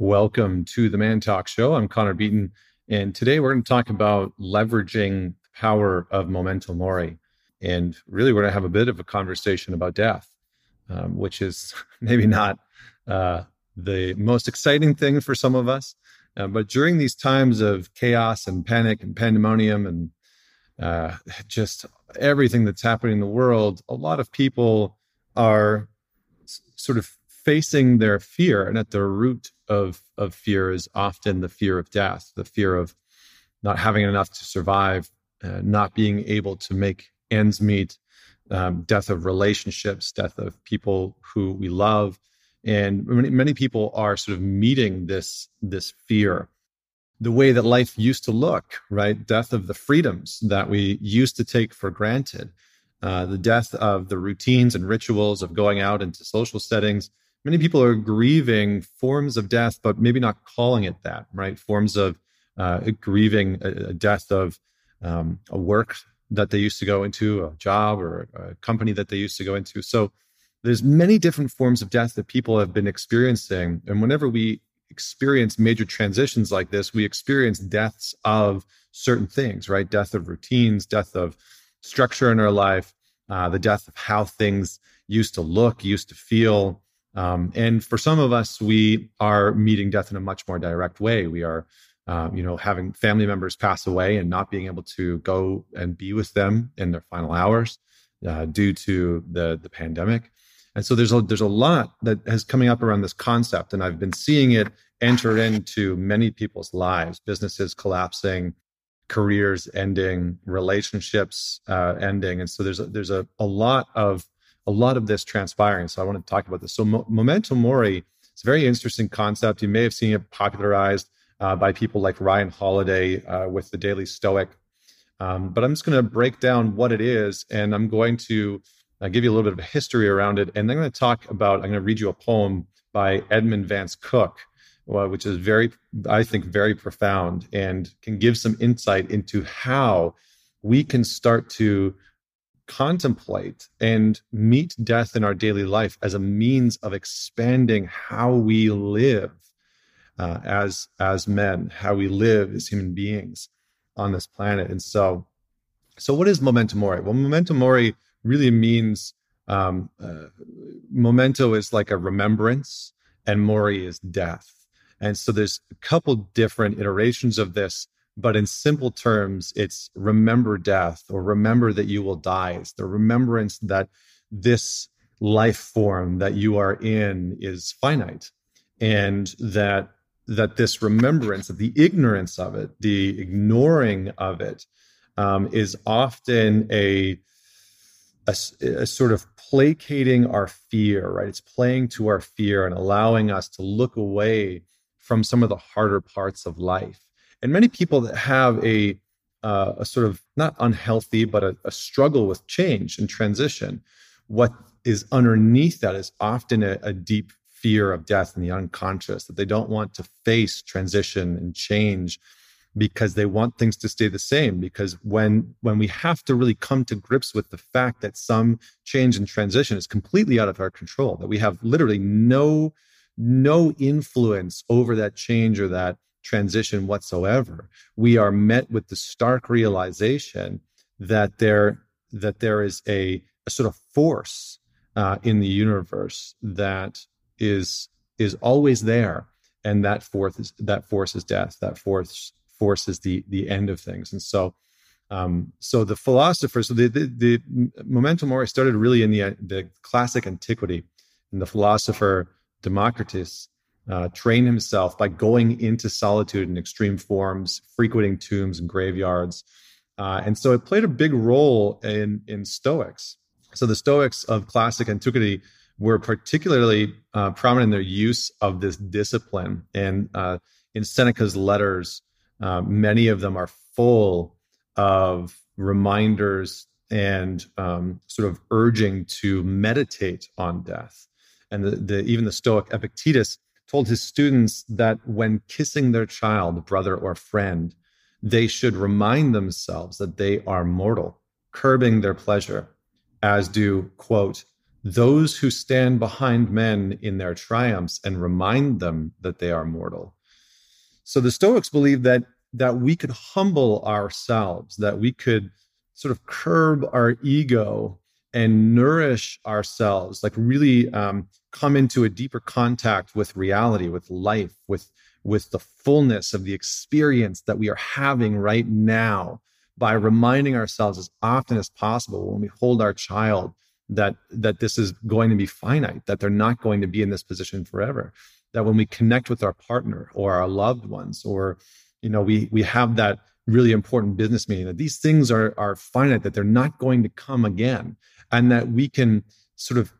Welcome to the ManTalks Show. I'm Connor Beaton, and today we're going to talk about leveraging the power of memento mori. And really, we're going to have a bit of a conversation about death, um, which is maybe not uh, the most exciting thing for some of us. Uh, but during these times of chaos and panic and pandemonium and uh, just everything that's happening in the world, a lot of people are s- sort of facing their fear. And at the root of, of fear is often the fear of death, the fear of not having enough to survive, uh, not being able to make ends meet, um, death of relationships, death of people who we love. And many, many people are sort of meeting this, this fear the way that life used to look, right? Death of the freedoms that we used to take for granted, uh, the death of the routines and rituals of going out into social settings, many people are grieving forms of death, but maybe not calling it that, right? Forms of uh, grieving a, a, death of um, a work that they used to go into, a job or a company that they used to go into. So there's many different forms of death that people have been experiencing. And whenever we experience major transitions like this, we experience deaths of certain things, right? Death of routines, death of structure in our life, uh, the death of how things used to look, used to feel, um, and for some of us, we are meeting death in a much more direct way. We are, um, you know, having family members pass away and not being able to go and be with them in their final hours uh, due to the the pandemic. And so there's a there's a lot that has coming up around this concept, and I've been seeing it enter into many people's lives, businesses collapsing, careers ending, relationships uh, ending, and so there's a, there's a, a lot of a lot of this transpiring. So I want to talk about this. So Mo- memento mori is a very interesting concept. You may have seen it popularized uh, by people like Ryan Holiday uh, with the Daily Stoic. Um, but I'm just going to break down what it is, and I'm going to uh, give you a little bit of a history around it. And then I'm going to talk about, I'm going to read you a poem by Edmund Vance Cook, well, which is very, I think, very profound and can give some insight into how we can start to contemplate and meet death in our daily life as a means of expanding how we live uh, as as men, how we live as human beings on this planet. And so, so what is memento mori? Well, memento mori really means um, uh, memento is like a remembrance, and mori is death. And so there's a couple different iterations of this but in simple terms, it's remember death or remember that you will die. It's the remembrance that this life form that you are in is finite and that that this remembrance of the ignorance of it the ignoring of it um, is often a, a, a sort of placating our fear right it's playing to our fear and allowing us to look away from some of the harder parts of life and many people that have a uh, a sort of not unhealthy but a, a, struggle with change and transition what is underneath that is often a, a deep fear of death in the unconscious that they don't want to face transition and change because they want things to stay the same. Because when when we have to really come to grips with the fact that some change and transition is completely out of our control that we have literally no no influence over that change or that transition whatsoever, we are met with the stark realization that there that there is a, a sort of force uh, in the universe that is is always there, and that force is that force is death. That force force is the the end of things, and so. Um, so the philosophers, so the, the, the memento mori started really in the the classic antiquity, and the philosopher Democritus uh, train himself by going into solitude in extreme forms, frequenting tombs and graveyards. Uh, and so it played a big role in, in Stoics. So the Stoics of classic antiquity were particularly uh, prominent in their use of this discipline. And uh, in Seneca's letters, uh, many of them are full of reminders and um, sort of urging to meditate on death. And the, the, even the Stoic Epictetus told his students that when kissing their child, brother, or friend, they should remind themselves that they are mortal, curbing their pleasure, as do, quote, those who stand behind men in their triumphs and remind them that they are mortal. So the Stoics believe that that we could humble ourselves, that we could sort of curb our ego and nourish ourselves, like really um, come into a deeper contact with reality, with life, with with the fullness of the experience that we are having right now by reminding ourselves as often as possible when we hold our child that that this is going to be finite that they're not going to be in this position forever that when we connect with our partner or our loved ones or you know we we have that really important business meeting that these things are are finite that they're not going to come again and that we can sort of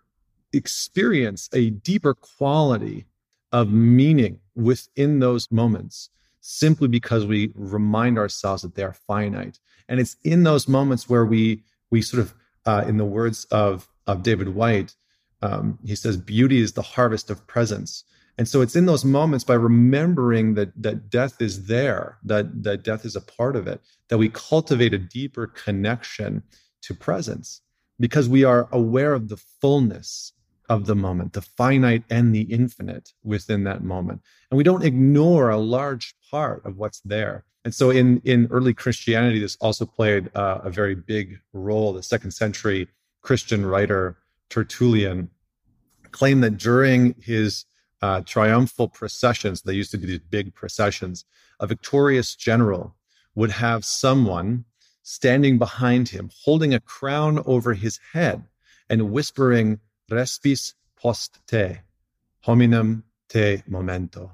experience a deeper quality of meaning within those moments simply because we remind ourselves that they are finite. And it's in those moments where we we sort of uh, in the words of of David Whyte um, he says beauty is the harvest of presence. And so it's in those moments by remembering that that death is there that that death is a part of it that we cultivate a deeper connection to presence because we are aware of the fullness of the moment, the finite and the infinite within that moment. And we don't ignore a large part of what's there. And so in, in early Christianity, this also played uh, a very big role. The second century Christian writer Tertullian claimed that during his uh, triumphal processions, they used to do these big processions, a victorious general would have someone standing behind him, holding a crown over his head and whispering, Respice post te, hominem te momento.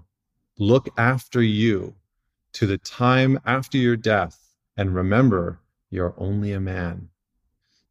Look after you to the time after your death, and remember you're only a man.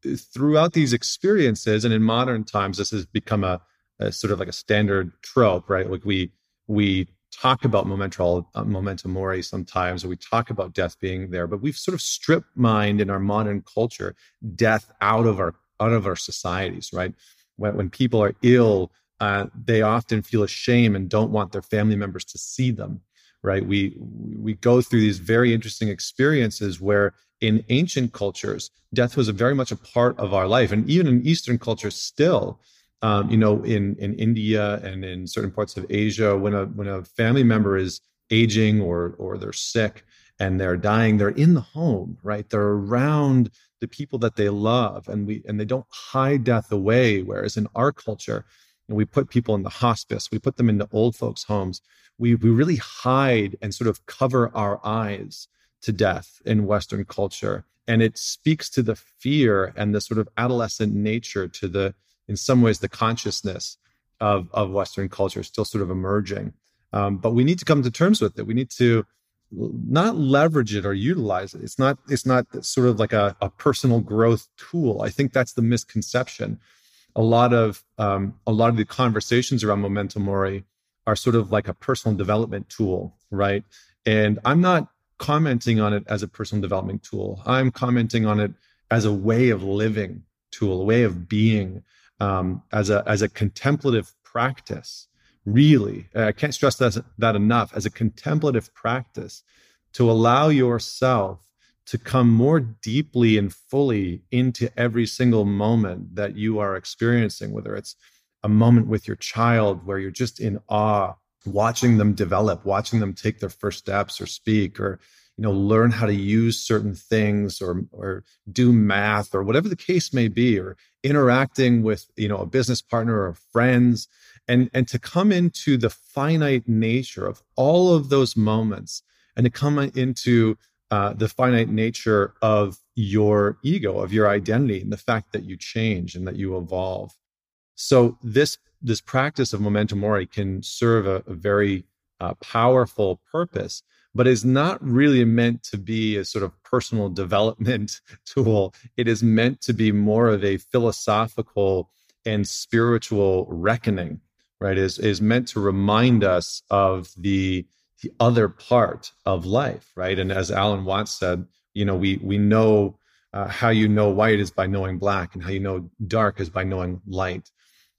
Throughout these experiences, and in modern times, this has become a, a sort of like a standard trope, right? Like we we talk about memento, uh, memento mori sometimes, or we talk about death being there, but we've sort of stripped mind in our modern culture death out of our out of our societies, right? when, when people are ill, uh, they often feel ashamed and don't want their family members to see them. Right? We we go through these very interesting experiences where in ancient cultures, death was very much a part of our life, and even in Eastern cultures, still. Um, you know, in in India and in certain parts of Asia, when a when a family member is aging or or they're sick and they're dying, they're in the home, right? They're around the people that they love and we and they don't hide death away. Whereas in our culture we put people in the hospice we put them into old folks homes. We we really hide and sort of cover our eyes to death in western culture. And it speaks to the fear and the sort of adolescent nature to the in some ways the consciousness of of western culture is still sort of emerging um, but we need to come to terms with it we need to not leverage it or utilize it. It's not it's not sort of like a, a personal growth tool. I think that's the misconception. A lot of um, a lot of the conversations around memento mori are sort of like a personal development tool, right? And I'm not commenting on it as a personal development tool. I'm commenting on it as a way of living tool, a way of being, um, as a as a contemplative practice really, I can't stress that, that enough, as a contemplative practice to allow yourself to come more deeply and fully into every single moment that you are experiencing, whether it's a moment with your child where you're just in awe, watching them develop, watching them take their first steps or speak or you know learn how to use certain things or or do math or whatever the case may be or interacting with you know a business partner or friends and and to come into the finite nature of all of those moments and to come into uh, the finite nature of your ego of your identity and the fact that you change and that you evolve. So this this practice of memento mori can serve a, a very uh, powerful purpose but is not really meant to be a sort of personal development tool. It is meant to be more of a philosophical and spiritual reckoning right? Is is meant to remind us of the the other part of life right? And as alan watts said you know we we know uh, how you know white is by knowing black and how you know dark is by knowing light.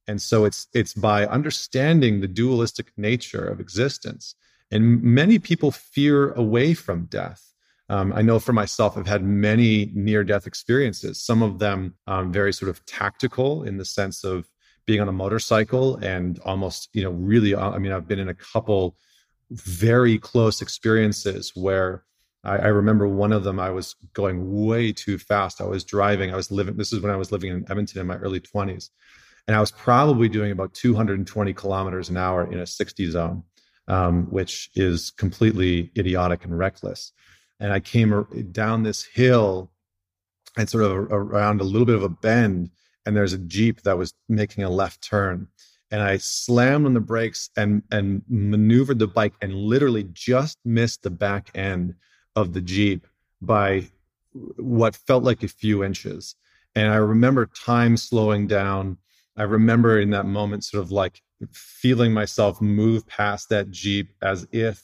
And so it's it's by understanding the dualistic nature of existence and many people fear away from death um, i know for myself i've had many near death experiences some of them um, very sort of tactical in the sense of being on a motorcycle and almost, you know, really, uh, I mean, I've been in a couple very close experiences where I, I, remember one of them, I was going way too fast. I was driving, I was living, this is when I was living in Edmonton in my early 20s. And I was probably doing about 220 kilometers an hour in a 60 zone, um, which is completely idiotic and reckless. And I came down this hill and sort of around a little bit of a bend, and there's a Jeep that was making a left turn and I slammed on the brakes and and maneuvered the bike and literally just missed the back end of the Jeep by what felt like a few inches. And I remember time slowing down. I remember in that moment sort of like feeling myself move past that Jeep as if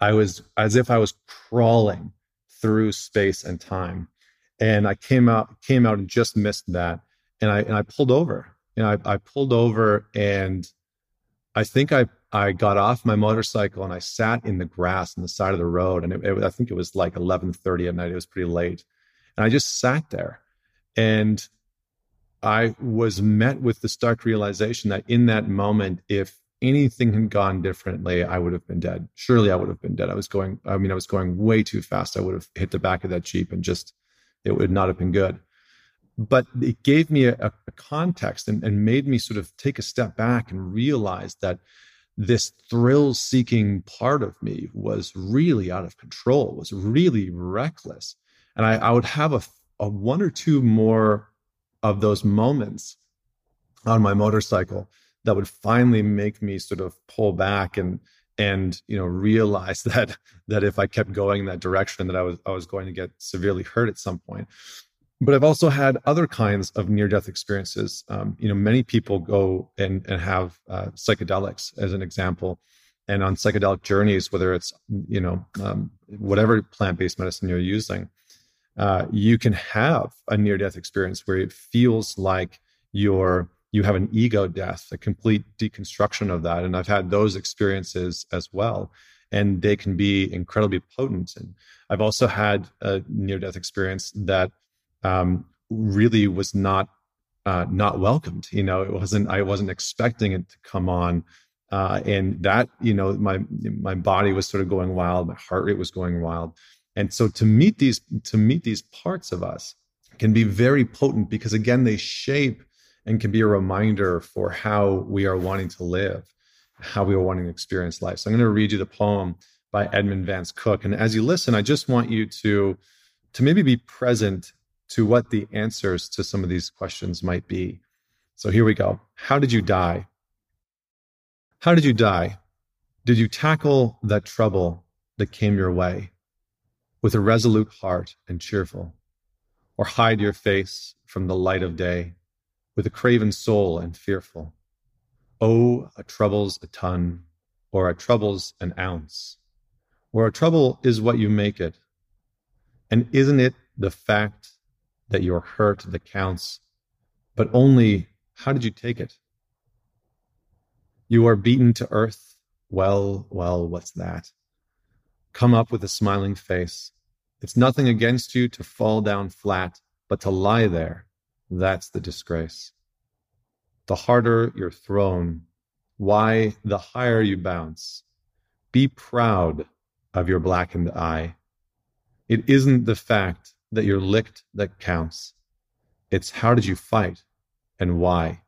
I was as if I was crawling through space and time. And I came out came out and just missed that. And I and I pulled over And I, I pulled over and I think I I got off my motorcycle and I sat in the grass on the side of the road, and it, it, I think it was like eleven thirty at night. It was pretty late, and I just sat there, and I was met with the stark realization that in that moment, if anything had gone differently, I would have been dead. Surely, I would have been dead. I was going. I mean, I was going way too fast. I would have hit the back of that jeep and just it would not have been good but it gave me a, a context and, and made me sort of take a step back and realize that this thrill seeking part of me was really out of control, was really reckless. And I, I would have a, a one or two more of those moments on my motorcycle that would finally make me sort of pull back and and you know realize that that if I kept going in that direction that I was I was going to get severely hurt at some point but I've also had other kinds of near death experiences. Um, you know, many people go and, and have uh, psychedelics as an example. And on psychedelic journeys, whether it's, you know, um, whatever plant based medicine you're using, uh, you can have a near death experience where it feels like you're you have an ego death, a complete deconstruction of that. And I've had those experiences as well. And they can be incredibly potent. And I've also had a near death experience that um, really was not uh, not welcomed. You know, it wasn't. I wasn't expecting it to come on, uh, and that you know, my my body was sort of going wild. My heart rate was going wild, and so to meet these to meet these parts of us can be very potent because again, they shape and can be a reminder for how we are wanting to live, how we are wanting to experience life. So I'm going to read you the poem by Edmund Vance Cook, and as you listen, I just want you to to maybe be present to what the answers to some of these questions might be. So here we go. How did you die? How did you die? Did you tackle that trouble that came your way with a resolute heart and cheerful, or hide your face from the light of day with a craven soul and fearful? Oh, a trouble's a ton, or a trouble's an ounce, or a trouble is what you make it. And isn't it the fact that you're hurt that counts, but only how did you take it? You are beaten to earth. Well, well, what's that? Come up with a smiling face. It's nothing against you to fall down flat, but to lie there, that's the disgrace. The harder you're thrown, why, the higher you bounce. Be proud of your blackened eye. It isn't the fact that you're licked that counts. It's how did you fight and why?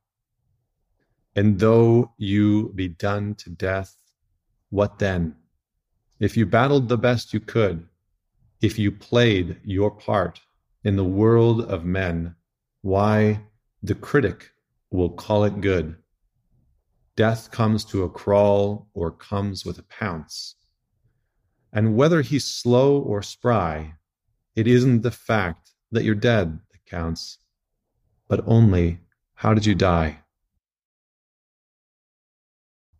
And though you be done to death, what then? If you battled the best you could, if you played your part in the world of men, why, the critic will call it good. Death comes to a crawl or comes with a pounce. And whether he's slow or spry, it isn't the fact that you're dead that counts, but only how did you die?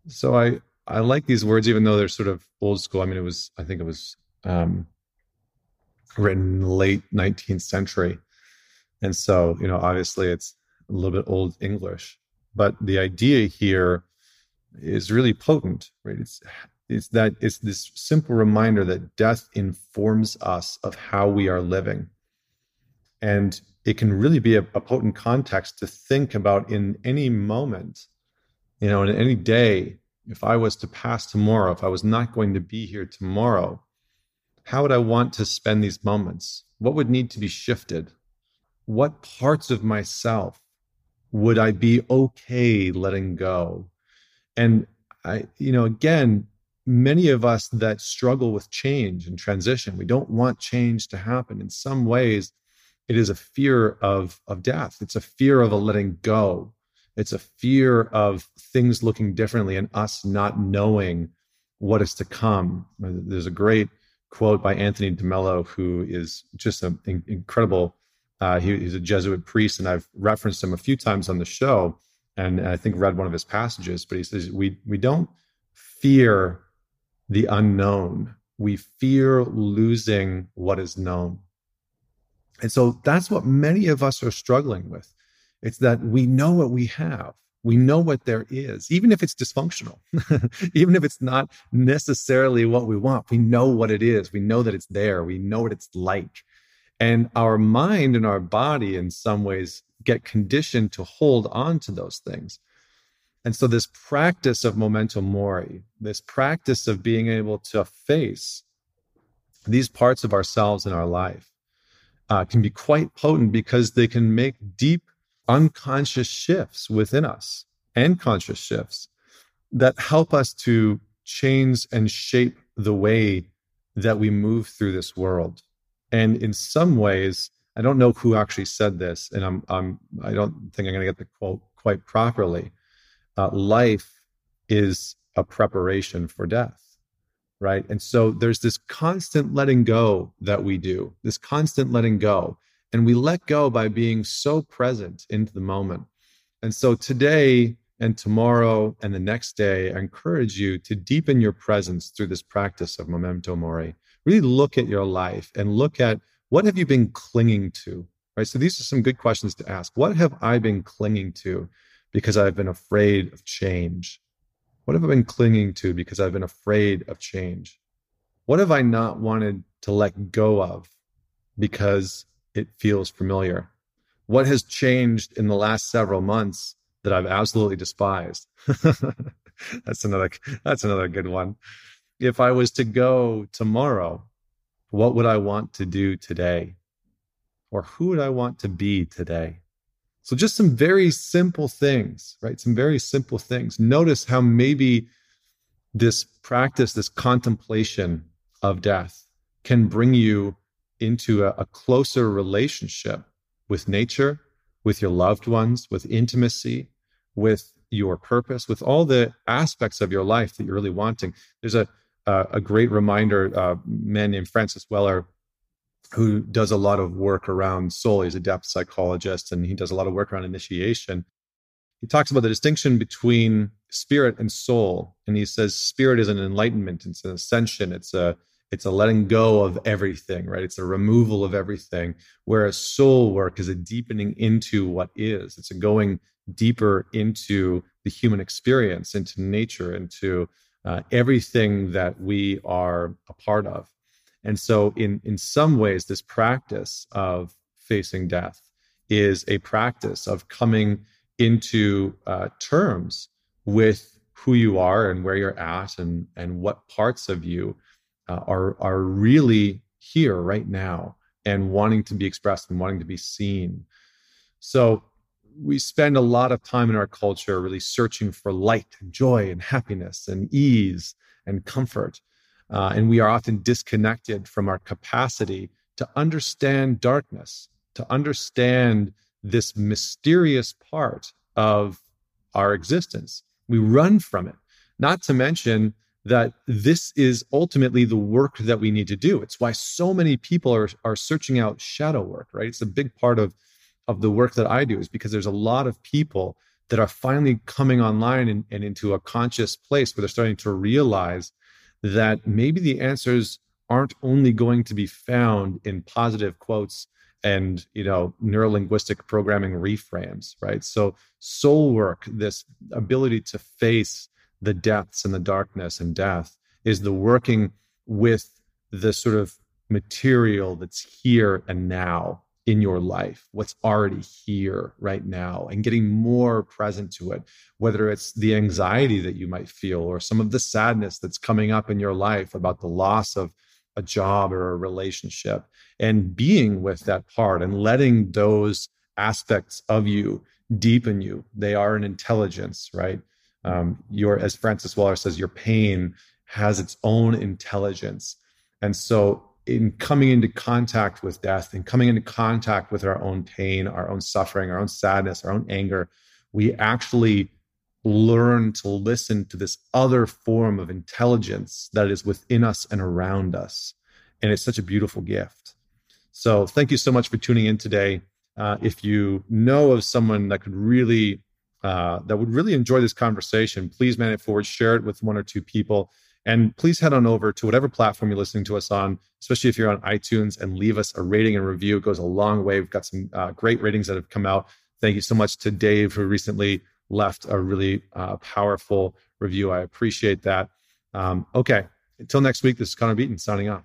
So I, I like these words, even though they're sort of old school. I mean, it was, I think it was um, written late 19th century. And so, you know, obviously it's a little bit old English, but the idea here is really potent, right? It's it's that it's this simple reminder that death informs us of how we are living and it can really be a, a potent context to think about in any moment, you know, in any day, if I was to pass tomorrow, if I was not going to be here tomorrow, how would I want to spend these moments? What would need to be shifted? What parts of myself would I be okay letting go? And I, you know, again, many of us that struggle with change and transition, we don't want change to happen. In some ways, it is a fear of, of death. It's a fear of a letting go. It's a fear of things looking differently and us not knowing what is to come. There's a great quote by Anthony DeMello, who is just an incredible. Uh, he, he's a Jesuit priest, and I've referenced him a few times on the show, and I think read one of his passages. But he says we we don't fear the unknown; we fear losing what is known. And so that's what many of us are struggling with. It's that we know what we have. We know what there is, even if it's dysfunctional, even if it's not necessarily what we want. We know what it is. We know that it's there. We know what it's like. And our mind and our body, in some ways, get conditioned to hold on to those things. And so, this practice of memento mori, this practice of being able to face these parts of ourselves in our life, uh, can be quite potent because they can make deep unconscious shifts within us and conscious shifts that help us to change and shape the way that we move through this world. And in some ways, I don't know who actually said this, and I'm, I'm I don't think I'm going to get the quote quite properly. Uh, life is a preparation for death, right? And so there's this constant letting go that we do, this constant letting go. And we let go by being so present into the moment. And so today and tomorrow and the next day, I encourage you to deepen your presence through this practice of memento mori. Really look at your life and look at what have you been clinging to, right? So these are some good questions to ask. What have I been clinging to because I've been afraid of change? What have I been clinging to because I've been afraid of change? What have I not wanted to let go of because it feels familiar. What has changed in the last several months that I've absolutely despised? that's another that's another good one. If I was to go tomorrow, what would I want to do today? Or who would I want to be today? So just some very simple things, right? Some very simple things. Notice how maybe this practice, this contemplation of death can bring you into a, a closer relationship with nature, with your loved ones, with intimacy, with your purpose, with all the aspects of your life that you're really wanting. There's a a, a great reminder, uh, a man named Francis Weller, who does a lot of work around soul. He's a depth psychologist, and he does a lot of work around initiation. He talks about the distinction between spirit and soul, and he says spirit is an enlightenment, it's an ascension, it's a it's a letting go of everything, right? It's a removal of everything. Whereas soul work is a deepening into what is. It's a going deeper into the human experience, into nature, into uh, everything that we are a part of. And so, in in some ways, this practice of facing death is a practice of coming into uh, terms with who you are and where you're at and and what parts of you uh, are are really here right now and wanting to be expressed and wanting to be seen. So we spend a lot of time in our culture really searching for light and joy and happiness and ease and comfort. Uh, and we are often disconnected from our capacity to understand darkness, to understand this mysterious part of our existence. We run from it, not to mention that this is ultimately the work that we need to do. It's why so many people are, are searching out shadow work, right? It's a big part of, of the work that I do, is because there's a lot of people that are finally coming online and, and into a conscious place where they're starting to realize that maybe the answers aren't only going to be found in positive quotes and you know neurolinguistic programming reframes right so soul work this ability to face the depths and the darkness and death is the working with the sort of material that's here and now in your life, what's already here right now, and getting more present to it, whether it's the anxiety that you might feel or some of the sadness that's coming up in your life about the loss of a job or a relationship, and being with that part and letting those aspects of you deepen you. They are an intelligence, right? Um, your, as Francis Weller says, your pain has its own intelligence. And so in coming into contact with death and coming into contact with our own pain, our own suffering, our own sadness, our own anger, we actually learn to listen to this other form of intelligence that is within us and around us. And it's such a beautiful gift. So, thank you so much for tuning in today. Uh, if you know of someone that could really, uh, that would really enjoy this conversation, please man it forward, share it with one or two people. And please head on over to whatever platform you're listening to us on, especially if you're on iTunes, and leave us a rating and review. It goes a long way. We've got some uh, great ratings that have come out. Thank you so much to Dave, who recently left a really uh, powerful review. I appreciate that. Um, okay. Until next week, this is Connor Beaton signing off.